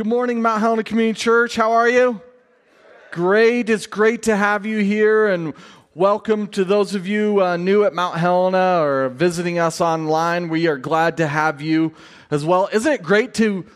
Good morning, Mount Helena Community Church. How are you? Great. It's great to have you here, and welcome to those of you uh, new at Mount Helena or visiting us online. We are glad to have you as well. Isn't it great to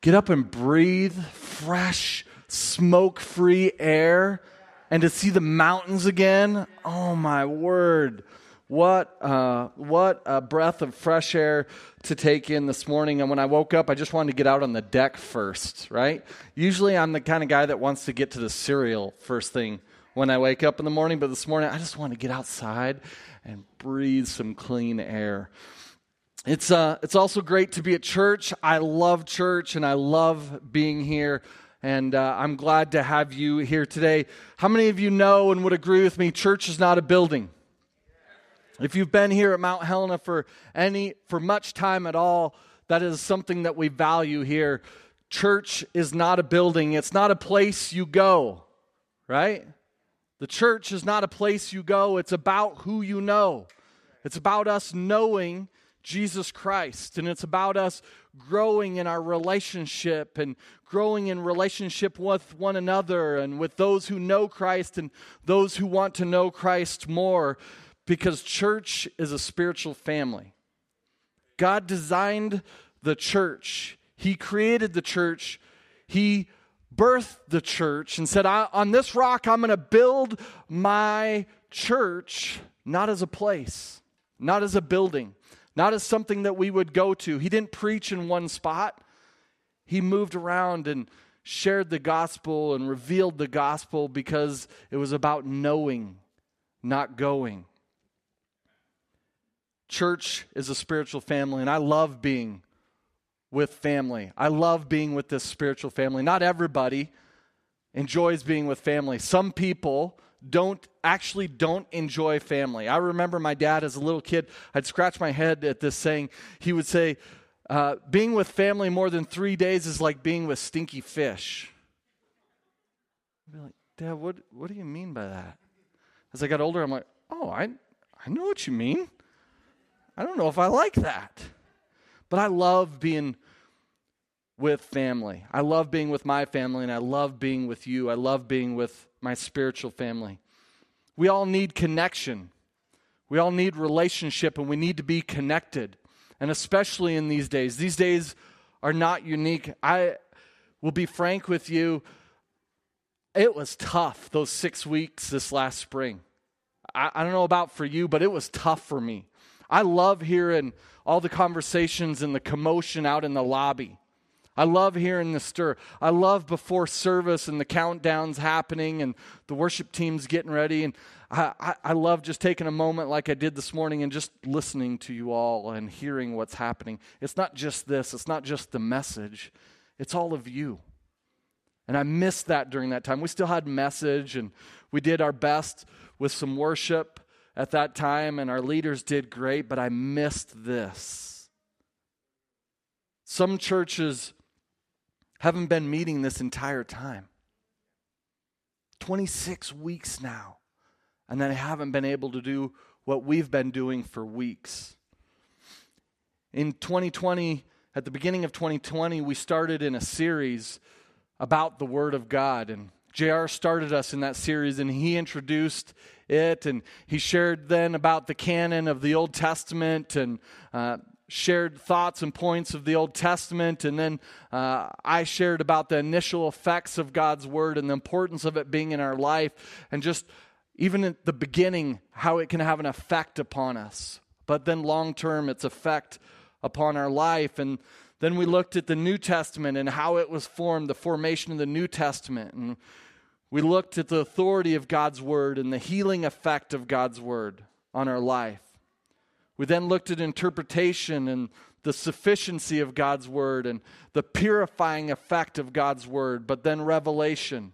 get up and breathe fresh, smoke free air and to see the mountains again? Oh, my word. What, uh, what a breath of fresh air to take in this morning. And when I woke up, I just wanted to get out on the deck first, right? Usually I'm the kind of guy that wants to get to the cereal first thing when I wake up in the morning, but this morning I just want to get outside and breathe some clean air. It's, uh, it's also great to be at church. I love church and I love being here. And uh, I'm glad to have you here today. How many of you know and would agree with me? Church is not a building. If you've been here at Mount Helena for any for much time at all, that is something that we value here. Church is not a building, it's not a place you go, right? The church is not a place you go, it's about who you know. It's about us knowing Jesus Christ, and it's about us growing in our relationship and growing in relationship with one another and with those who know Christ and those who want to know Christ more because church is a spiritual family. God designed the church, He created the church, He birthed the church and said, On this rock, I'm going to build my church, not as a place, not as a building, not as something that we would go to. He didn't preach in one spot, He moved around and shared the gospel and revealed the gospel because it was about knowing, not going. Church is a spiritual family, and I love being with family. I love being with this spiritual family. Not everybody enjoys being with family. Some people don't actually don't enjoy family. I remember my dad as a little kid, I'd scratch my head at this saying. He would say, uh, being with family more than three days is like being with stinky fish. I'd be like, Dad, what, what do you mean by that? As I got older, I'm like, oh, I, I know what you mean. I don't know if I like that. But I love being with family. I love being with my family, and I love being with you. I love being with my spiritual family. We all need connection. We all need relationship, and we need to be connected. And especially in these days, these days are not unique. I will be frank with you. It was tough those six weeks this last spring. I, I don't know about for you, but it was tough for me. I love hearing all the conversations and the commotion out in the lobby. I love hearing the stir. I love before service and the countdowns happening and the worship teams getting ready. And I, I, I, love just taking a moment like I did this morning and just listening to you all and hearing what's happening. It's not just this, it's not just the message, it's all of you. And I missed that during that time. We still had message and we did our best with some worship at that time, and our leaders did great, but I missed this. Some churches haven't been meeting this entire time 26 weeks now, and then haven't been able to do what we've been doing for weeks. In 2020, at the beginning of 2020, we started in a series about the Word of God, and JR started us in that series, and he introduced it. And he shared then about the canon of the Old Testament and uh, shared thoughts and points of the Old Testament. And then uh, I shared about the initial effects of God's Word and the importance of it being in our life. And just even at the beginning, how it can have an effect upon us. But then long term, its effect upon our life. And then we looked at the New Testament and how it was formed, the formation of the New Testament. And we looked at the authority of God's word and the healing effect of God's word on our life. We then looked at interpretation and the sufficiency of God's word and the purifying effect of God's word, but then revelation.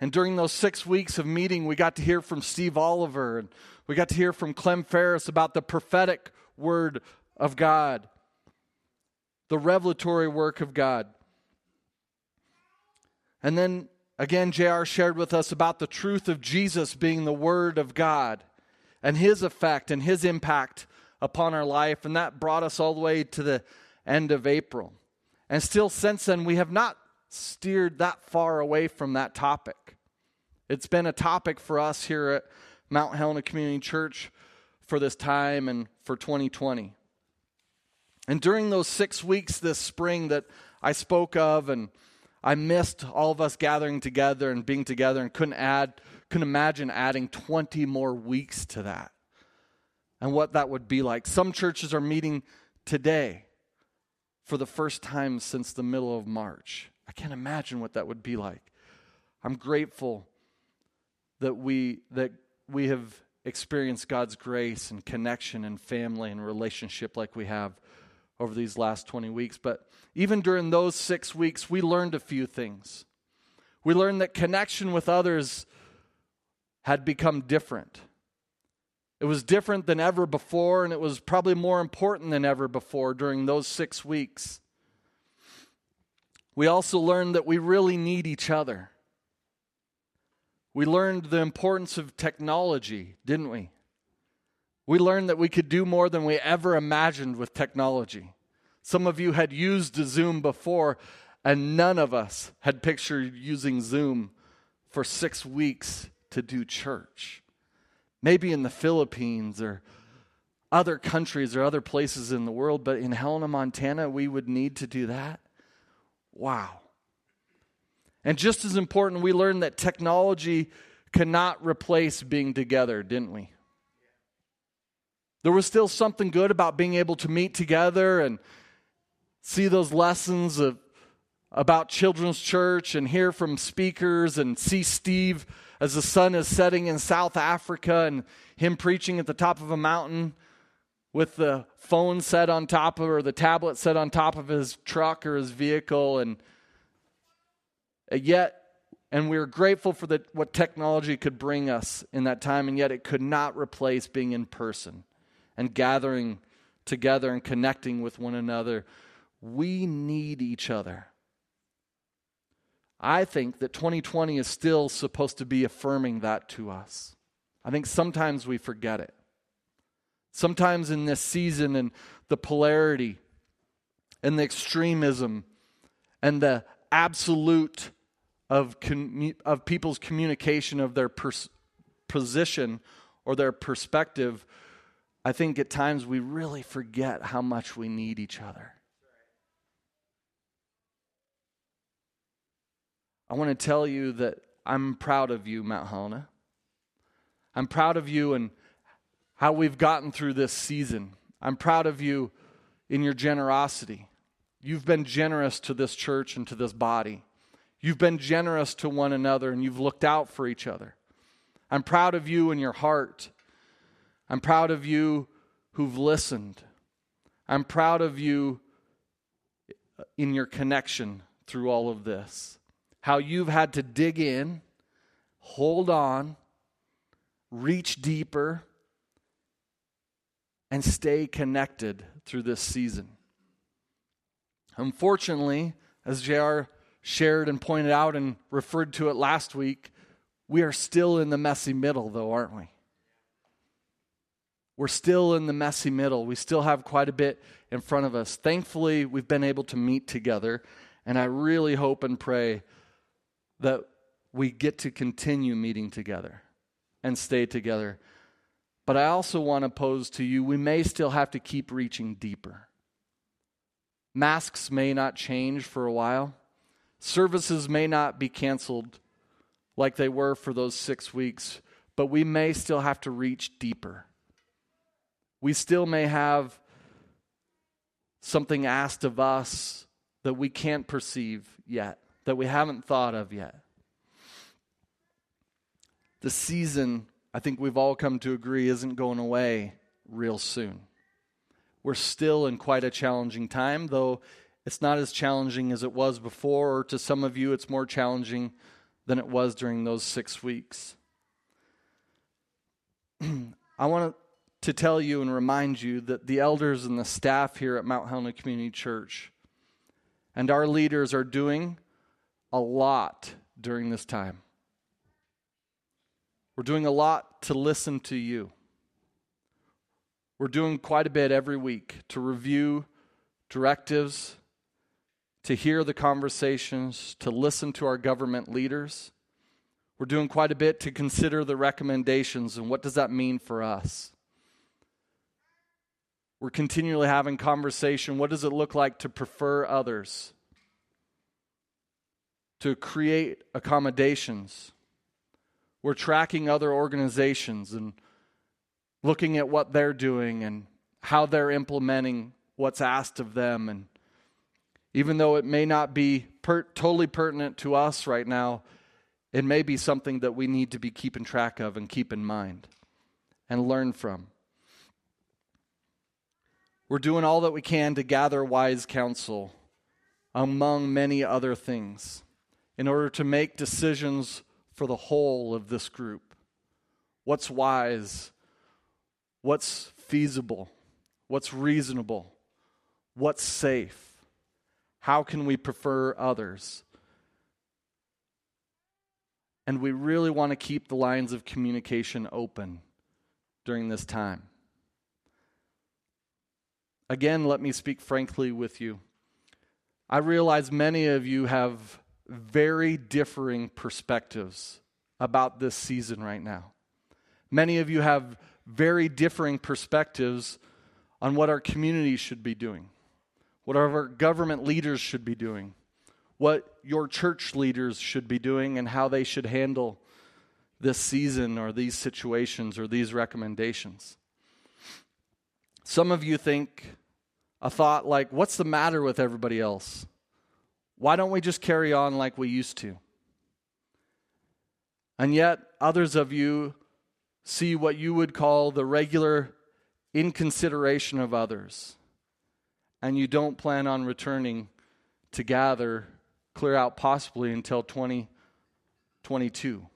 And during those six weeks of meeting, we got to hear from Steve Oliver and we got to hear from Clem Ferris about the prophetic word of God, the revelatory work of God. And then Again, JR shared with us about the truth of Jesus being the Word of God and his effect and his impact upon our life. And that brought us all the way to the end of April. And still, since then, we have not steered that far away from that topic. It's been a topic for us here at Mount Helena Community Church for this time and for 2020. And during those six weeks this spring that I spoke of, and I missed all of us gathering together and being together, and couldn't add, couldn't imagine adding 20 more weeks to that, and what that would be like. Some churches are meeting today for the first time since the middle of March. I can't imagine what that would be like. I'm grateful that we that we have experienced God's grace and connection and family and relationship like we have over these last 20 weeks. But even during those six weeks, we learned a few things. We learned that connection with others had become different. It was different than ever before, and it was probably more important than ever before during those six weeks. We also learned that we really need each other. We learned the importance of technology, didn't we? We learned that we could do more than we ever imagined with technology. Some of you had used Zoom before, and none of us had pictured using Zoom for six weeks to do church. Maybe in the Philippines or other countries or other places in the world, but in Helena, Montana, we would need to do that. Wow. And just as important, we learned that technology cannot replace being together, didn't we? There was still something good about being able to meet together and see those lessons of about children's church and hear from speakers and see Steve as the sun is setting in South Africa and him preaching at the top of a mountain with the phone set on top of or the tablet set on top of his truck or his vehicle. And yet and we are grateful for the, what technology could bring us in that time and yet it could not replace being in person and gathering together and connecting with one another we need each other. I think that 2020 is still supposed to be affirming that to us. I think sometimes we forget it. Sometimes in this season and the polarity and the extremism and the absolute of, commu- of people's communication of their pers- position or their perspective, I think at times we really forget how much we need each other. I want to tell you that I'm proud of you, Mount Helena. I'm proud of you and how we've gotten through this season. I'm proud of you in your generosity. You've been generous to this church and to this body. You've been generous to one another and you've looked out for each other. I'm proud of you and your heart. I'm proud of you who've listened. I'm proud of you in your connection through all of this. How you've had to dig in, hold on, reach deeper, and stay connected through this season. Unfortunately, as JR shared and pointed out and referred to it last week, we are still in the messy middle, though, aren't we? We're still in the messy middle. We still have quite a bit in front of us. Thankfully, we've been able to meet together, and I really hope and pray that we get to continue meeting together and stay together. But I also want to pose to you we may still have to keep reaching deeper. Masks may not change for a while. Services may not be canceled like they were for those six weeks, but we may still have to reach deeper. We still may have something asked of us that we can't perceive yet, that we haven't thought of yet. The season, I think we've all come to agree, isn't going away real soon. We're still in quite a challenging time, though it's not as challenging as it was before, or to some of you, it's more challenging than it was during those six weeks. I want to tell you and remind you that the elders and the staff here at Mount Helena Community Church and our leaders are doing a lot during this time. We're doing a lot to listen to you. We're doing quite a bit every week to review directives to hear the conversations, to listen to our government leaders. We're doing quite a bit to consider the recommendations and what does that mean for us. We're continually having conversation. What does it look like to prefer others? To create accommodations. We're tracking other organizations and looking at what they're doing and how they're implementing what's asked of them. And even though it may not be per- totally pertinent to us right now, it may be something that we need to be keeping track of and keep in mind and learn from. We're doing all that we can to gather wise counsel among many other things in order to make decisions for the whole of this group. What's wise? What's feasible? What's reasonable? What's safe? How can we prefer others? And we really want to keep the lines of communication open during this time. Again, let me speak frankly with you. I realize many of you have very differing perspectives about this season right now. Many of you have very differing perspectives on what our community should be doing, what our government leaders should be doing, what your church leaders should be doing, and how they should handle this season or these situations or these recommendations. Some of you think a thought like, What's the matter with everybody else? Why don't we just carry on like we used to? And yet, others of you see what you would call the regular inconsideration of others, and you don't plan on returning to gather, clear out possibly until 2022.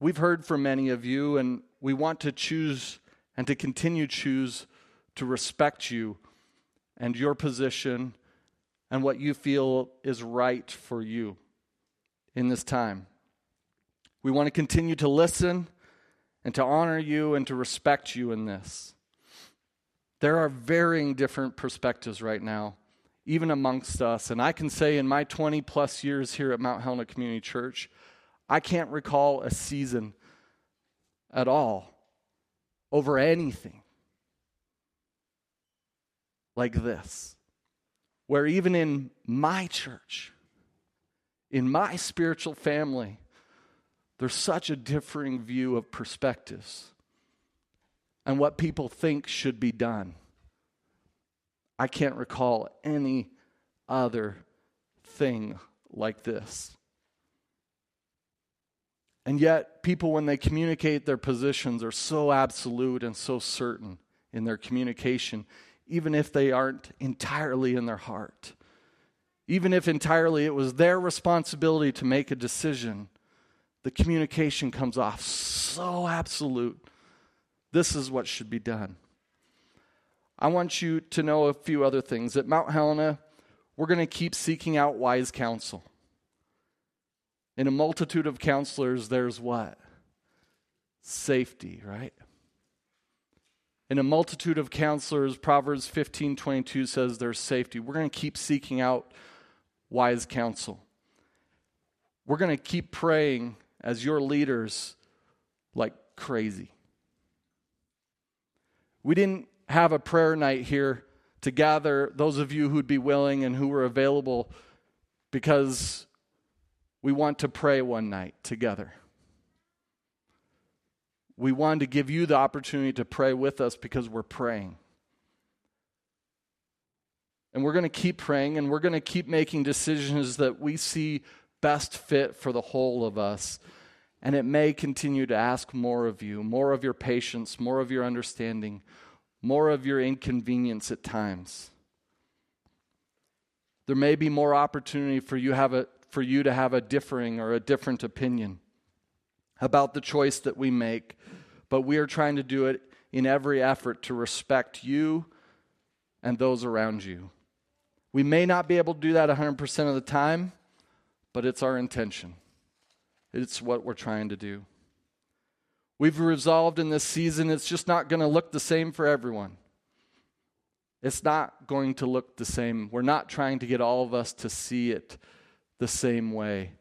We've heard from many of you, and we want to choose and to continue choose to respect you and your position and what you feel is right for you in this time. We want to continue to listen and to honor you and to respect you in this. There are varying different perspectives right now, even amongst us. And I can say in my 20 plus years here at Mount Helena Community Church, I can't recall a season at all over anything like this, where even in my church, in my spiritual family, there's such a differing view of perspectives and what people think should be done. I can't recall any other thing like this. And yet, people, when they communicate their positions, are so absolute and so certain in their communication, even if they aren't entirely in their heart. Even if entirely it was their responsibility to make a decision, the communication comes off so absolute. This is what should be done. I want you to know a few other things. At Mount Helena, we're going to keep seeking out wise counsel. In a multitude of counselors, there's what? Safety, right? In a multitude of counselors, Proverbs 15 22 says there's safety. We're going to keep seeking out wise counsel. We're going to keep praying as your leaders like crazy. We didn't have a prayer night here to gather those of you who'd be willing and who were available because we want to pray one night together. We wanted to give you the opportunity to pray with us because we're praying. And we're going to keep praying and we're going to keep making decisions that we see best fit for the whole of us. And it may continue to ask more of you, more of your patience, more of your understanding, more of your inconvenience at times. There may be more opportunity for you, have a, for you to have a differing or a different opinion about the choice that we make, but we are trying to do it in every effort to respect you and those around you. We may not be able to do that 100% of the time, but it's our intention. It's what we're trying to do. We've resolved in this season it's just not going to look the same for everyone. It's not going to look the same. We're not trying to get all of us to see it the same way.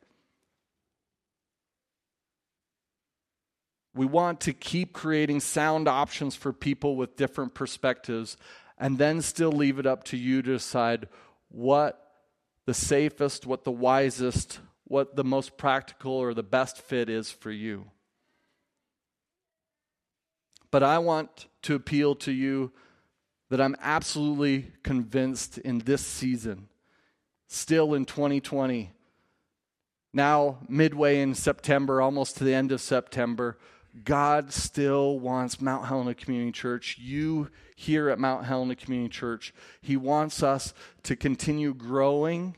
We want to keep creating sound options for people with different perspectives and then still leave it up to you to decide what the safest, what the wisest, what the most practical or the best fit is for you. But I want to appeal to you that I'm absolutely convinced in this season, still in 2020, now midway in September, almost to the end of September, God still wants Mount Helena Community Church, you here at Mount Helena Community Church, He wants us to continue growing,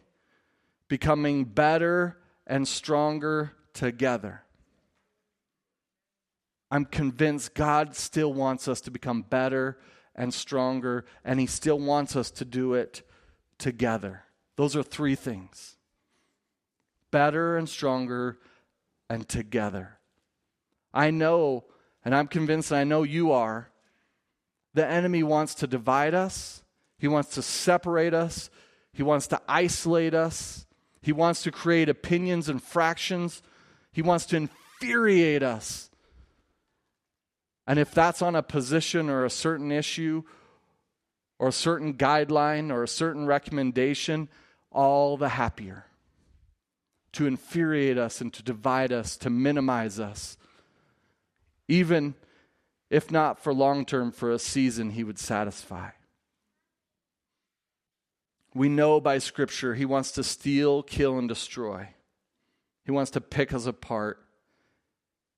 becoming better and stronger together. I'm convinced God still wants us to become better and stronger, and He still wants us to do it together. Those are three things. Better and stronger and together. I know, and I'm convinced, and I know you are, the enemy wants to divide us, he wants to separate us, he wants to isolate us, he wants to create opinions and fractions, he wants to infuriate us. And if that's on a position or a certain issue or a certain guideline or a certain recommendation, all the happier. To infuriate us and to divide us, to minimize us even if not for long term, for a season, he would satisfy. We know by Scripture he wants to steal, kill, and destroy. He wants to pick us apart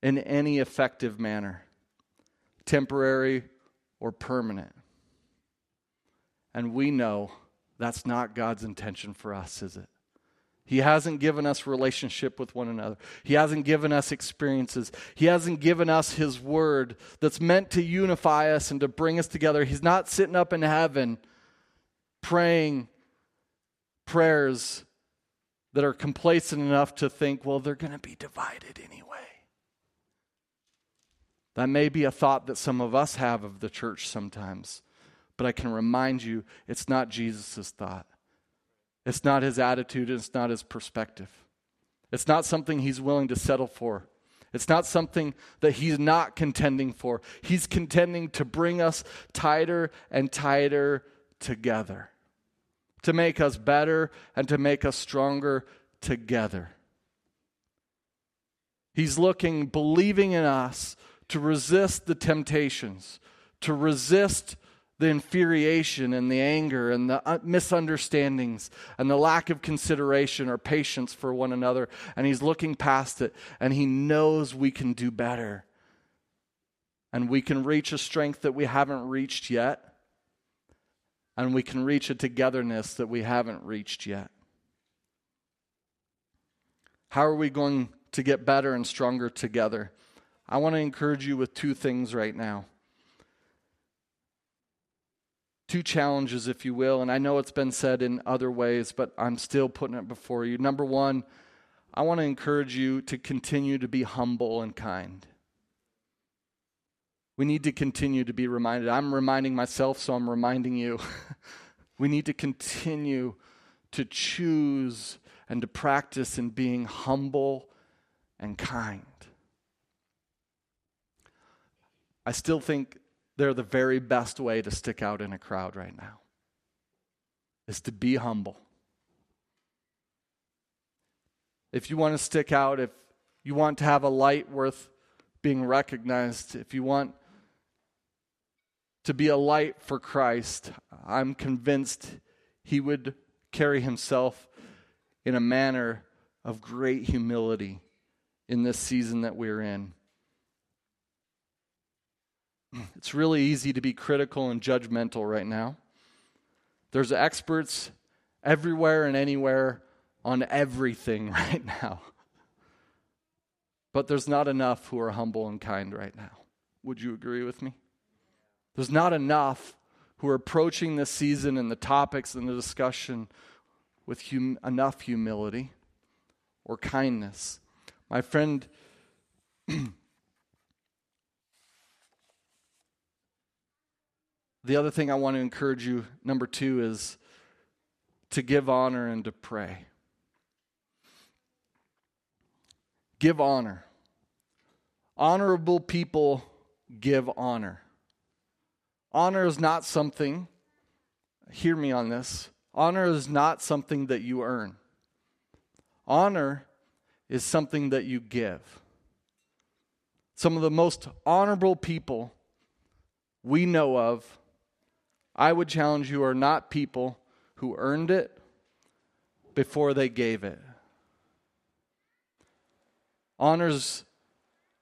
in any effective manner, temporary or permanent. And we know that's not God's intention for us, is it? He hasn't given us relationship with one another. He hasn't given us experiences. He hasn't given us his word that's meant to unify us and to bring us together. He's not sitting up in heaven praying prayers that are complacent enough to think, well, they're going to be divided anyway. That may be a thought that some of us have of the church sometimes, but I can remind you it's not Jesus' thought. It's not his attitude, it's not his perspective. It's not something he's willing to settle for. It's not something that he's not contending for. He's contending to bring us tighter and tighter together, to make us better and to make us stronger together. He's looking, believing in us to resist the temptations, to resist the infuriation and the anger and the uh, misunderstandings and the lack of consideration or patience for one another. And he's looking past it and he knows we can do better. And we can reach a strength that we haven't reached yet. And we can reach a togetherness that we haven't reached yet. How are we going to get better and stronger together? I want to encourage you with two things right now two challenges, if you will, and I know it's been said in other ways, but I'm still putting it before you. Number one, I want to encourage you to continue to be humble and kind. We need to continue to be reminded. I'm reminding myself, so I'm reminding you. we need to continue to choose and to practice in being humble and kind. I still think they're the very best way to stick out in a crowd right now is to be humble. If you want to stick out, if you want to have a light worth being recognized, if you want to be a light for Christ, I'm convinced he would carry himself in a manner of great humility in this season that we're in. It's really easy to be critical and judgmental right now. There's experts everywhere and anywhere on everything right now. But there's not enough who are humble and kind right now. Would you agree with me? There's not enough who are approaching this season and the topics and the discussion with hum- enough humility or kindness. My friend the other thing I want to encourage you, number two, is to give honor and to pray. Give honor. Honorable people give honor. Honor is not something, hear me on this, honor is not something that you earn. Honor is something that you give. Some of the most honorable people we know of, I would challenge you, are not people who earned it before they gave it. Honors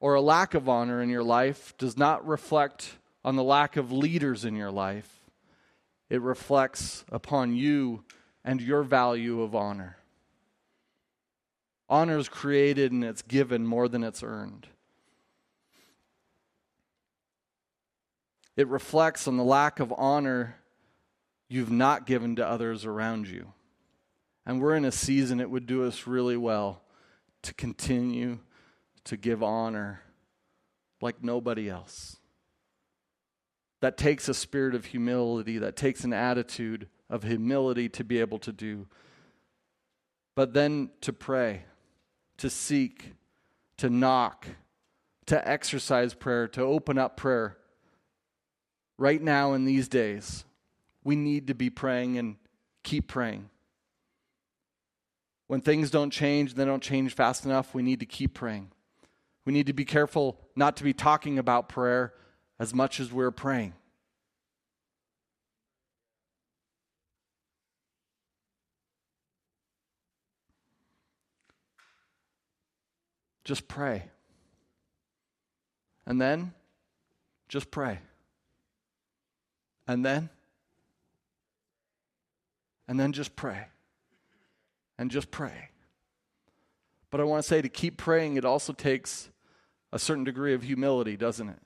or a lack of honor in your life does not reflect on the lack of leaders in your life, it reflects upon you and your value of honor. Honor is created and it's given more than it's earned. It reflects on the lack of honor you've not given to others around you. And we're in a season it would do us really well to continue to give honor like nobody else. That takes a spirit of humility, that takes an attitude of humility to be able to do. But then to pray, to seek, to knock, to exercise prayer, to open up prayer. Right now, in these days, we need to be praying and keep praying. When things don't change, they don't change fast enough, we need to keep praying. We need to be careful not to be talking about prayer as much as we're praying. Just pray. And then, just pray. And then, and then just pray. And just pray. But I want to say to keep praying, it also takes a certain degree of humility, doesn't it?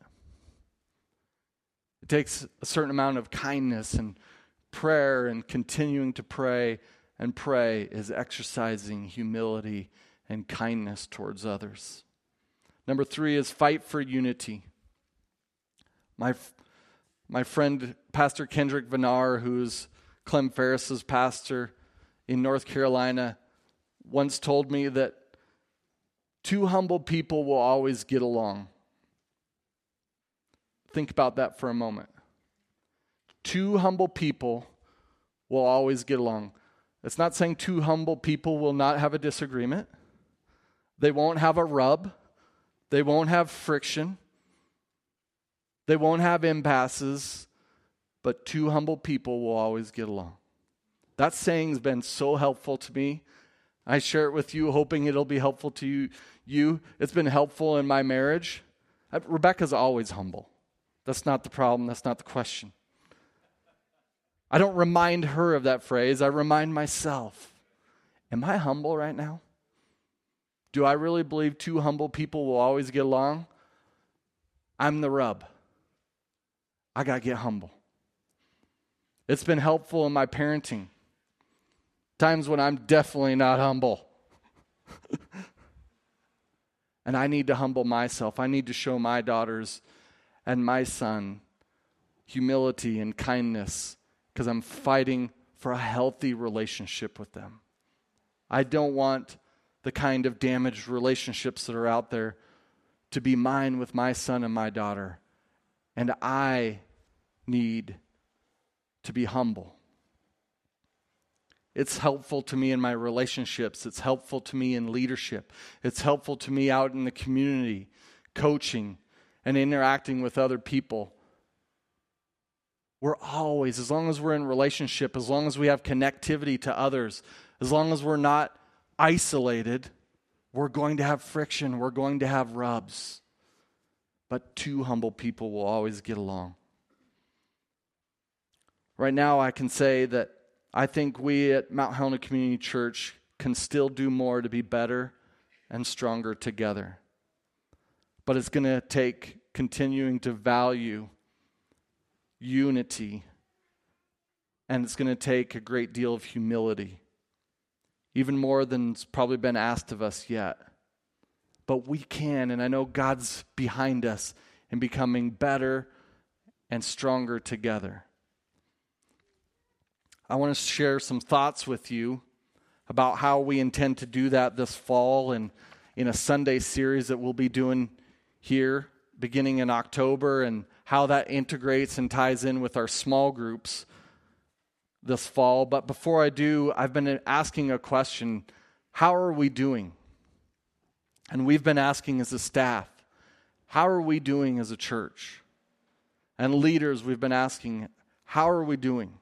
It takes a certain amount of kindness and prayer and continuing to pray and pray is exercising humility and kindness towards others. Number three is fight for unity. My, my friend, Pastor Kendrick Vinar, who's Clem Ferris's pastor in North Carolina, once told me that Two humble people will always get along. Think about that for a moment. Two humble people will always get along. It's not saying two humble people will not have a disagreement. They won't have a rub. They won't have friction. They won't have impasses. But two humble people will always get along. That saying's been so helpful to me. I share it with you, hoping it'll be helpful to you you. It's been helpful in my marriage. Uh, Rebecca's always humble. That's not the problem. That's not the question. I don't remind her of that phrase. I remind myself. Am I humble right now? Do I really believe two humble people will always get along? I'm the rub. I got to get humble. It's been helpful in my parenting. Times when I'm definitely not humble. And I need to humble myself. I need to show my daughters and my son humility and kindness because I'm fighting for a healthy relationship with them. I don't want the kind of damaged relationships that are out there to be mine with my son and my daughter. And I need to be humble. It's helpful to me in my relationships. It's helpful to me in leadership. It's helpful to me out in the community, coaching and interacting with other people. We're always, as long as we're in relationship, as long as we have connectivity to others, as long as we're not isolated, we're going to have friction, we're going to have rubs. But two humble people will always get along. Right now, I can say that I think we at Mount Helena Community Church can still do more to be better and stronger together. But it's going to take continuing to value unity, and it's going to take a great deal of humility, even more than's probably been asked of us yet. But we can, and I know God's behind us in becoming better and stronger together. I want to share some thoughts with you about how we intend to do that this fall and in a Sunday series that we'll be doing here beginning in October and how that integrates and ties in with our small groups this fall. But before I do, I've been asking a question How are we doing? And we've been asking as a staff, How are we doing as a church? And leaders, we've been asking, How are we doing?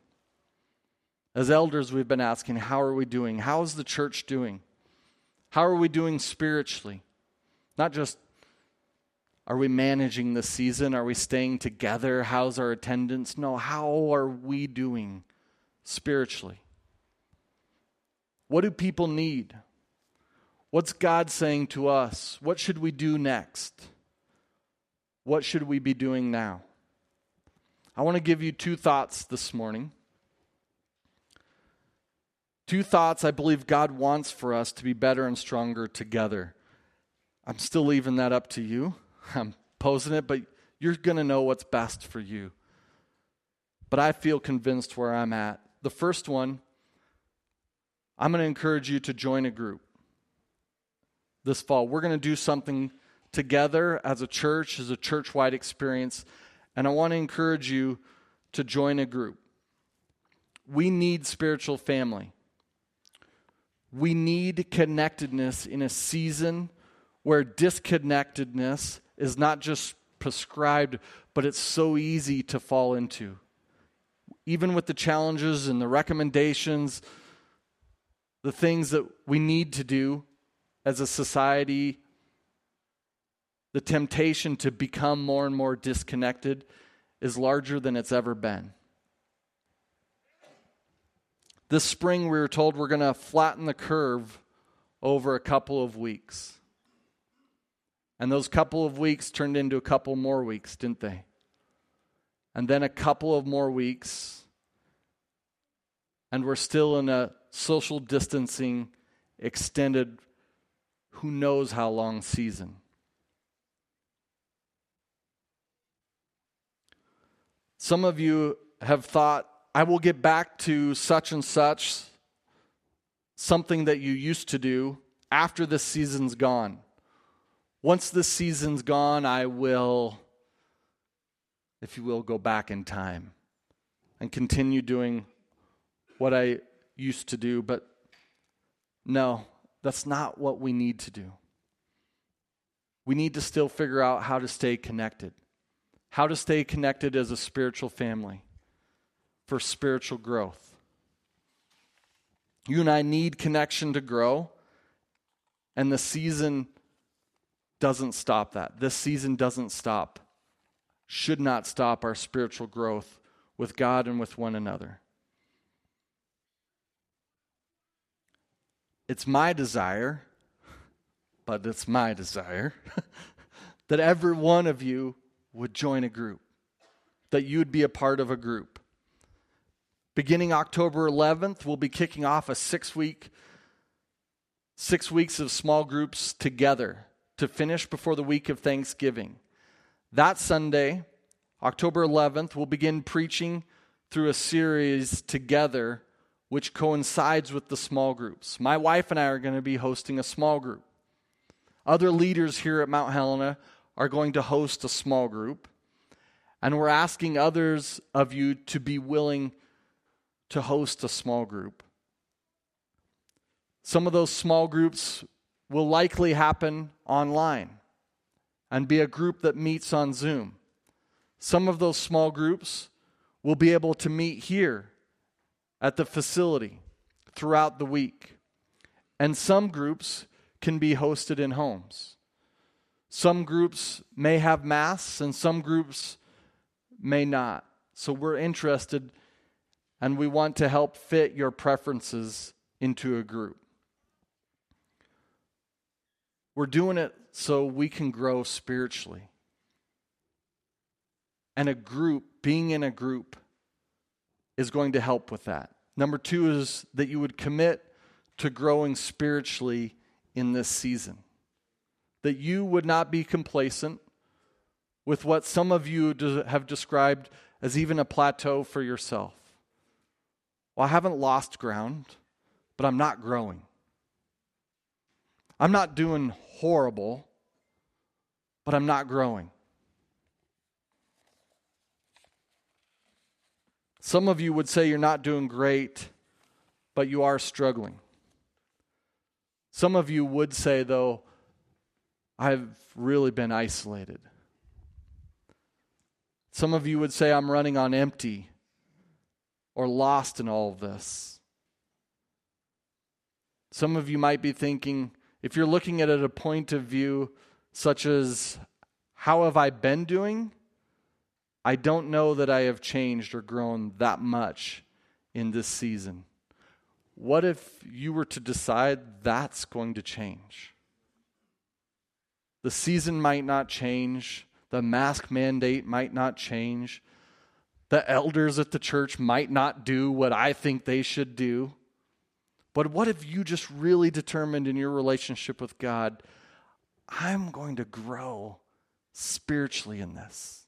As elders, we've been asking, How are we doing? How is the church doing? How are we doing spiritually? Not just are we managing the season? Are we staying together? How's our attendance? No, how are we doing spiritually? What do people need? What's God saying to us? What should we do next? What should we be doing now? I want to give you two thoughts this morning. Two thoughts I believe God wants for us to be better and stronger together. I'm still leaving that up to you. I'm posing it, but you're going to know what's best for you. But I feel convinced where I'm at. The first one, I'm going to encourage you to join a group this fall. We're going to do something together as a church, as a church wide experience, and I want to encourage you to join a group. We need spiritual family. We need connectedness in a season where disconnectedness is not just prescribed, but it's so easy to fall into. Even with the challenges and the recommendations, the things that we need to do as a society, the temptation to become more and more disconnected is larger than it's ever been. This spring, we were told we're going to flatten the curve over a couple of weeks. And those couple of weeks turned into a couple more weeks, didn't they? And then a couple of more weeks. And we're still in a social distancing, extended, who knows how long season. Some of you have thought I will get back to such and such, something that you used to do after this season's gone. Once this season's gone, I will, if you will, go back in time and continue doing what I used to do. But no, that's not what we need to do. We need to still figure out how to stay connected, how to stay connected as a spiritual family for spiritual growth. You and I need connection to grow, and the season doesn't stop that. This season doesn't stop, should not stop our spiritual growth with God and with one another. It's my desire, but it's my desire, that every one of you would join a group, that you would be a part of a group. Beginning October 11th, we'll be kicking off a six week, six weeks of small groups together to finish before the week of Thanksgiving. That Sunday, October 11th, we'll begin preaching through a series together which coincides with the small groups. My wife and I are going to be hosting a small group. Other leaders here at Mount Helena are going to host a small group. And we're asking others of you to be willing to host a small group. Some of those small groups will likely happen online and be a group that meets on Zoom. Some of those small groups will be able to meet here at the facility throughout the week. And some groups can be hosted in homes. Some groups may have masks and some groups may not. So we're interested and we want to help fit your preferences into a group. We're doing it so we can grow spiritually. And a group, being in a group, is going to help with that. Number two is that you would commit to growing spiritually in this season. That you would not be complacent, with what some of you have described as even a plateau for yourself. Well, I haven't lost ground, but I'm not growing. I'm not doing horrible, but I'm not growing. Some of you would say you're not doing great, but you are struggling. Some of you would say, though, I've really been isolated. Some of you would say, I'm running on empty or lost in all of this. Some of you might be thinking, if you're looking at it at a point of view such as, how have I been doing? I don't know that I have changed or grown that much in this season. What if you were to decide that's going to change? The season might not change, the mask mandate might not change, the elders at the church might not do what I think they should do. But what if you just really determined in your relationship with God, I'm going to grow spiritually in this?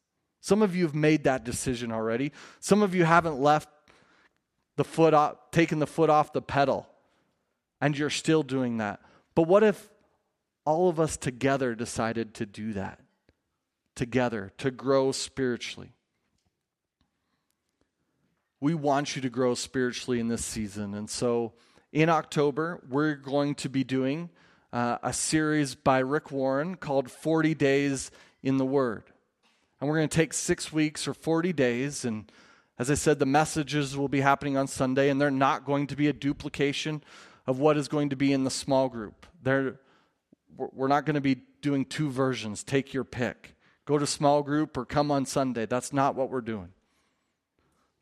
Some of you have made that decision already. Some of you haven't left the foot off, taken the foot off the pedal, and you're still doing that. But what if all of us together decided to do that? Together, to grow spiritually. We want you to grow spiritually in this season. And so in October, we're going to be doing uh, a series by Rick Warren called 40 Days in the Word. And we're going to take six weeks or 40 days. And as I said, the messages will be happening on Sunday, and they're not going to be a duplication of what is going to be in the small group. They're, we're not going to be doing two versions. Take your pick. Go to small group or come on Sunday. That's not what we're doing.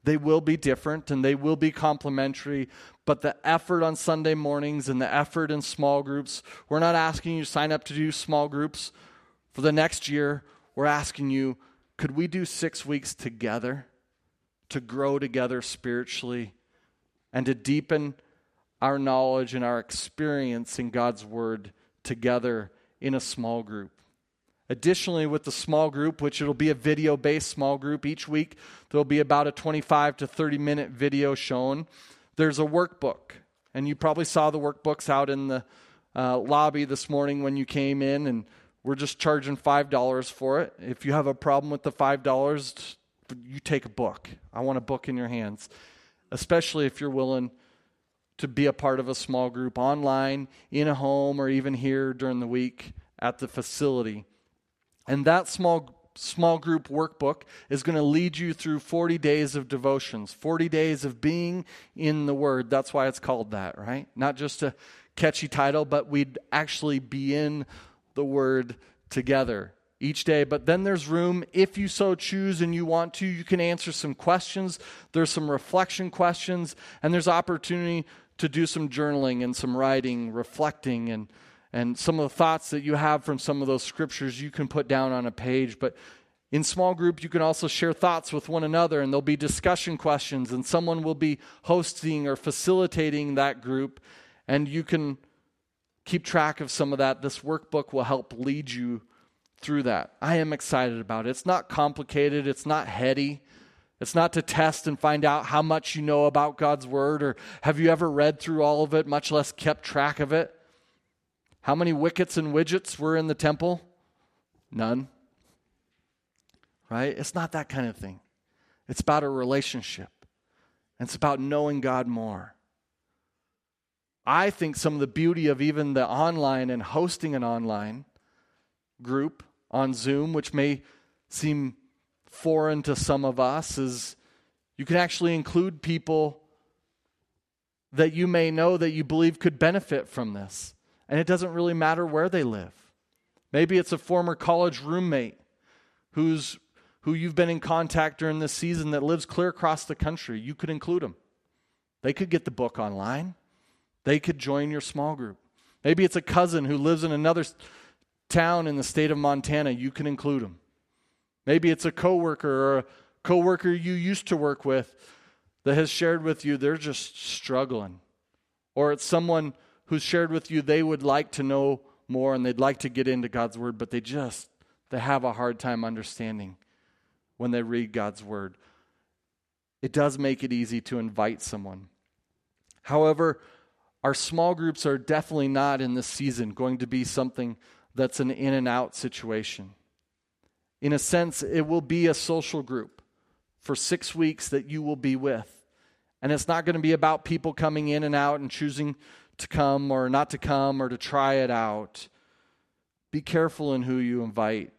They will be different and they will be complementary, but the effort on Sunday mornings and the effort in small groups, we're not asking you to sign up to do small groups for the next year. We're asking you could we do six weeks together to grow together spiritually and to deepen our knowledge and our experience in God's Word together in a small group? Additionally, with the small group, which it'll be a video based small group each week, there'll be about a 25 to 30 minute video shown. There's a workbook, and you probably saw the workbooks out in the uh, lobby this morning when you came in, and we're just charging $5 for it. If you have a problem with the $5, you take a book. I want a book in your hands, especially if you're willing to be a part of a small group online, in a home, or even here during the week at the facility. And that small small group workbook is going to lead you through 40 days of devotions, 40 days of being in the Word. That's why it's called that, right? Not just a catchy title, but we'd actually be in the Word together each day. But then there's room, if you so choose and you want to, you can answer some questions. There's some reflection questions, and there's opportunity to do some journaling and some writing, reflecting, and, and some of the thoughts that you have from some of those scriptures you can put down on a page. But in small group, you can also share thoughts with one another, and there'll be discussion questions, and someone will be hosting or facilitating that group, and you can keep track of some of that. This workbook will help lead you through that. I am excited about it. It's not complicated, it's not heady. It's not to test and find out how much you know about God's Word or have you ever read through all of it, much less kept track of it. How many wickets and widgets were in the temple? None. Right? It's not that kind of thing. It's about a relationship, it's about knowing God more. I think some of the beauty of even the online and hosting an online group on Zoom, which may seem foreign to some of us, is you can actually include people that you may know that you believe could benefit from this. And it doesn't really matter where they live. Maybe it's a former college roommate who's who you've been in contact during this season that lives clear across the country. You could include them. They could get the book online. They could join your small group. Maybe it's a cousin who lives in another town in the state of Montana. You can include them. Maybe it's a coworker or a coworker you used to work with that has shared with you they're just struggling. Or it's someone who's shared with you they would like to know more and they'd like to get into God's word, but they just they have a hard time understanding when they read God's word. It does make it easy to invite someone. However, our small groups are definitely not in this season going to be something that's an in and out situation. In a sense, it will be a social group for six weeks that you will be with. And it's not going to be about people coming in and out and choosing to come or not to come or to try it out. Be careful in who you invite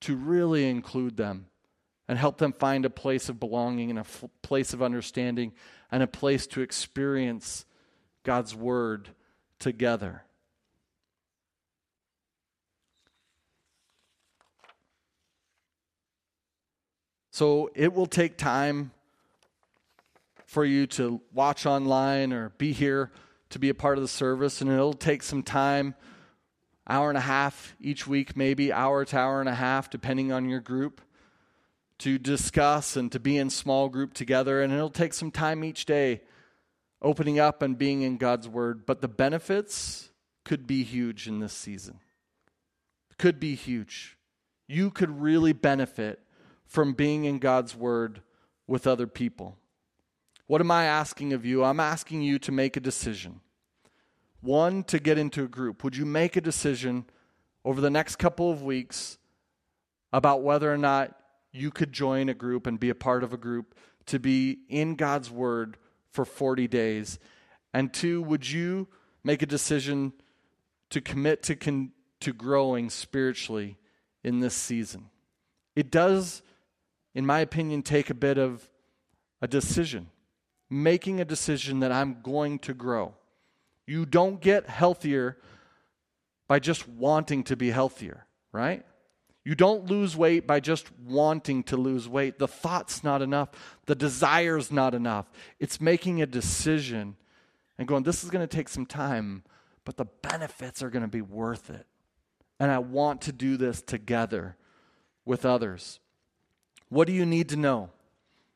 to really include them and help them find a place of belonging and a f- place of understanding and a place to experience God's Word together. So it will take time for you to watch online or be here to be a part of the service, and it'll take some time hour and a half each week, maybe hour to hour and a half, depending on your group, to discuss and to be in small group together. And it'll take some time each day opening up and being in God's Word. But the benefits could be huge in this season. Could be huge. You could really benefit from being in God's Word with other people. What am I asking of you? I'm asking you to make a decision. One, to get into a group. Would you make a decision over the next couple of weeks about whether or not you could join a group and be a part of a group to be in God's Word for 40 days? And two, would you make a decision to commit to, con- to growing spiritually in this season? It does, in my opinion, take a bit of a decision, making a decision that I'm going to grow. You don't get healthier by just wanting to be healthier, right? You don't lose weight by just wanting to lose weight. The thought's not enough. The desire's not enough. It's making a decision and going, this is going to take some time, but the benefits are going to be worth it. And I want to do this together with others. What do you need to know?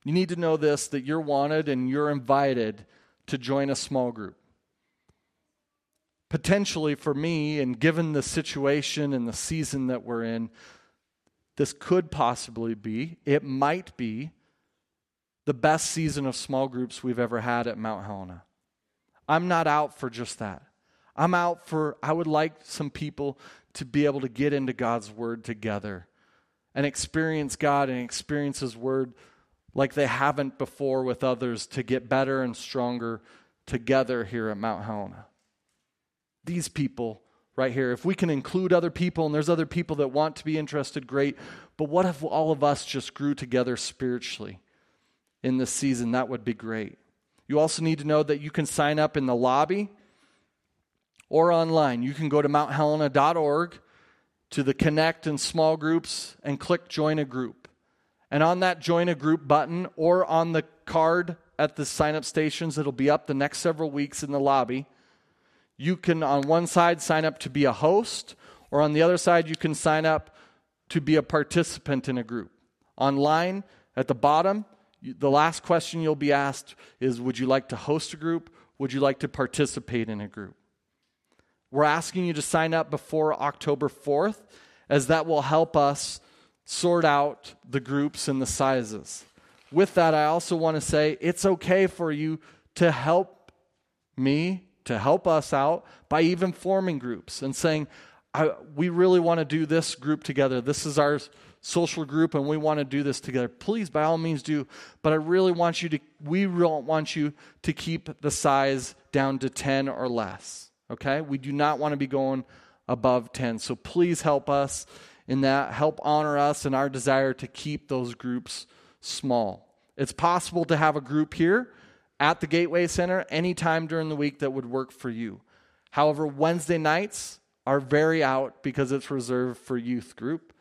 You need to know this that you're wanted and you're invited to join a small group potentially for me, and given the situation and the season that we're in, this could possibly be, it might be, the best season of small groups we've ever had at Mount Helena. I'm not out for just that. I'm out for, I would like some people to be able to get into God's Word together and experience God and experience His Word like they haven't before with others to get better and stronger together here at Mount Helena these people right here. If we can include other people and there's other people that want to be interested, great. But what if all of us just grew together spiritually in this season? That would be great. You also need to know that you can sign up in the lobby or online. You can go to mounthelena.org to the connect and small groups and click join a group. And on that join a group button or on the card at the sign up stations, it'll be up the next several weeks in the lobby you can, on one side, sign up to be a host, or on the other side, you can sign up to be a participant in a group. Online, at the bottom, the last question you'll be asked is Would you like to host a group? Would you like to participate in a group? We're asking you to sign up before October 4th, as that will help us sort out the groups and the sizes. With that, I also want to say it's okay for you to help me to help us out by even forming groups and saying, we really want to do this group together. This is our social group and we want to do this together. Please, by all means, do. But I really want you to, we really want you to keep the size down to 10 or less. Okay? We do not want to be going above 10. So please help us in that. Help honor us in our desire to keep those groups small. It's possible to have a group here at the Gateway Center anytime during the week that would work for you. However, Wednesday nights are very out because it's reserved for youth group.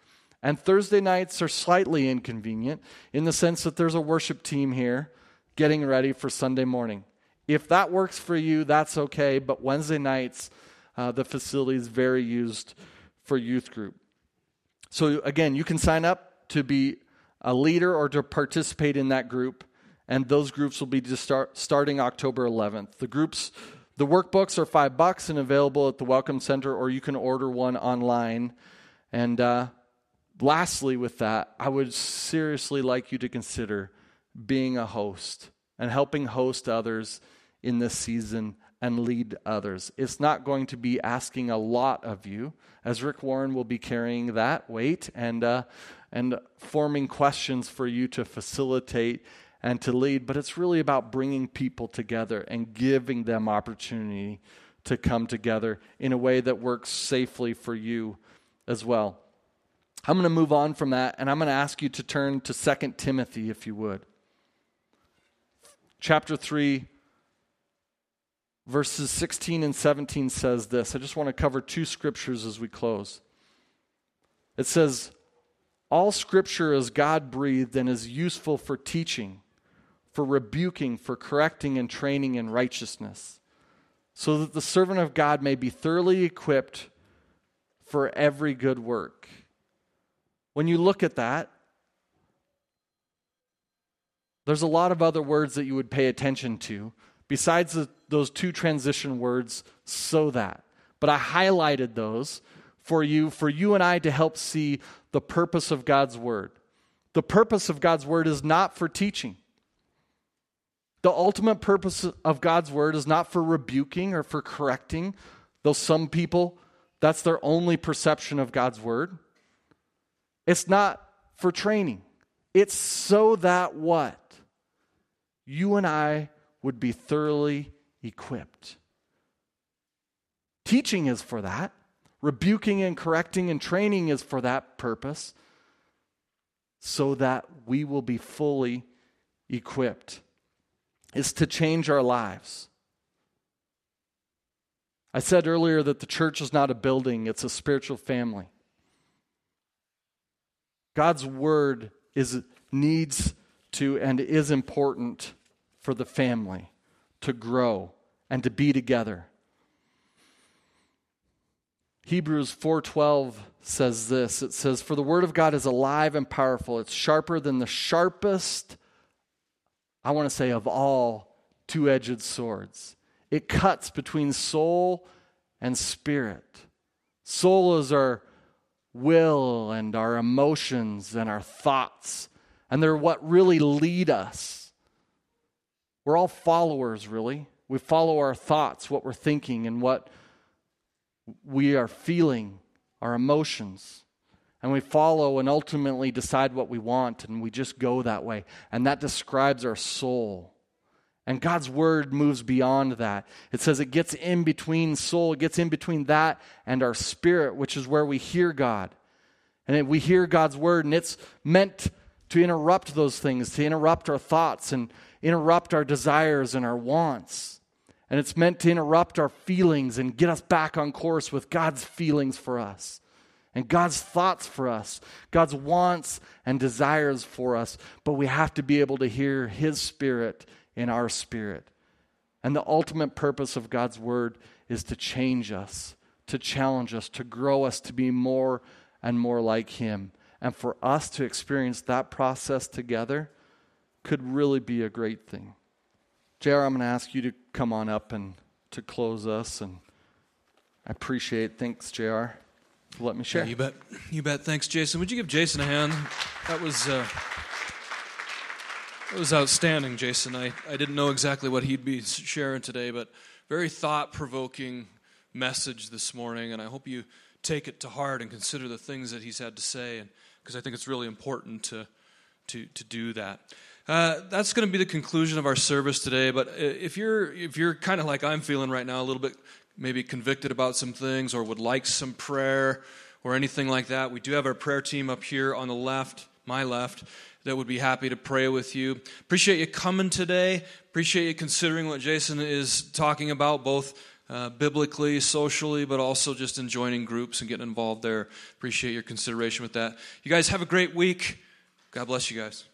And Thursday nights are slightly inconvenient in the sense that there's a worship team here getting ready for Sunday morning. If that works for you, that's okay, but Wednesday nights, uh, the facility is very used for youth group. So, again, you can sign up to be a leader or to participate in that group and those groups will be start, starting October 11th. The groups, the workbooks are five bucks and available at the Welcome Center, or you can order one online. And uh, lastly, with that, I would seriously like you to consider being a host and helping host others in this season and lead others. It's not going to be asking a lot of you, as Rick Warren will be carrying that weight and, uh, and forming questions for you to facilitate and to lead, but it's really about bringing people together and giving them opportunity to come together in a way that works safely for you as well. I'm going to move on from that and I'm going to ask you to turn to 2 Timothy if you would. Chapter 3 verses 16 and 17 says this. I just want to cover two scriptures as we close. It says, All scripture is God breathed and is useful for teaching, for rebuking, for correcting, and training in righteousness, so that the servant of God may be thoroughly equipped for every good work. When you look at that, there's a lot of other words that you would pay attention to besides the, those two transition words, so that. But I highlighted those for you, for you and I to help see the purpose of God's word. The purpose of God's word is not for teaching. The ultimate purpose of God's word is not for rebuking or for correcting, though some people, that's their only perception of God's word. It's not for training. It's so that what? You and I would be thoroughly equipped. Teaching is for that, rebuking and correcting and training is for that purpose, so that we will be fully equipped. Is to change our lives. I said earlier that the church is not a building, it's a spiritual family. God's word is needs to and is important for the family to grow and to be together. Hebrews 4:12 says this. It says for the word of God is alive and powerful. It's sharper than the sharpest I want to say of all two-edged swords. It cuts between soul and spirit. Soul is our will and our emotions and our thoughts, and they're what really lead us. We're all followers, really. We follow our thoughts, what we're thinking, and what we are feeling, our emotions. And we follow and ultimately decide what we want, and we just go that way. And that describes our soul. And God's word moves beyond that. It says it gets in between soul, it gets in between that and our spirit, which is where we hear God. And we hear God's word, and it's meant to interrupt those things, to interrupt our thoughts and interrupt our desires and our wants. And it's meant to interrupt our feelings and get us back on course with God's feelings for us and God's thoughts for us, God's wants and desires for us. But we have to be able to hear His Spirit in our spirit. And the ultimate purpose of God's Word is to change us, to challenge us, to grow us to be more and more like Him. And for us to experience that process together could really be a great thing. JR, I'm going to ask you to come on up and to close us. And I appreciate Thanks, JR. Let me share. Yeah, you bet. You bet. Thanks, Jason. Would you give Jason a hand? That was. Uh, that was outstanding, Jason. I, I didn't know exactly what he'd be sharing today, but very thought provoking message this morning, and I hope you take it to heart and consider the things that he's had to say, and because I think it's really important to to to do that. Uh, that's going to be the conclusion of our service today. But uh, if you're if you're kind of like I'm feeling right now, a little bit maybe convicted about some things, or would like some prayer or anything like that, we do have our prayer team up here on the left, my left, that would be happy to pray with you. Appreciate you coming today. Appreciate you considering what Jason is talking about, both. Uh, biblically, socially, but also just in joining groups and getting involved there. Appreciate your consideration with that. You guys have a great week. God bless you guys.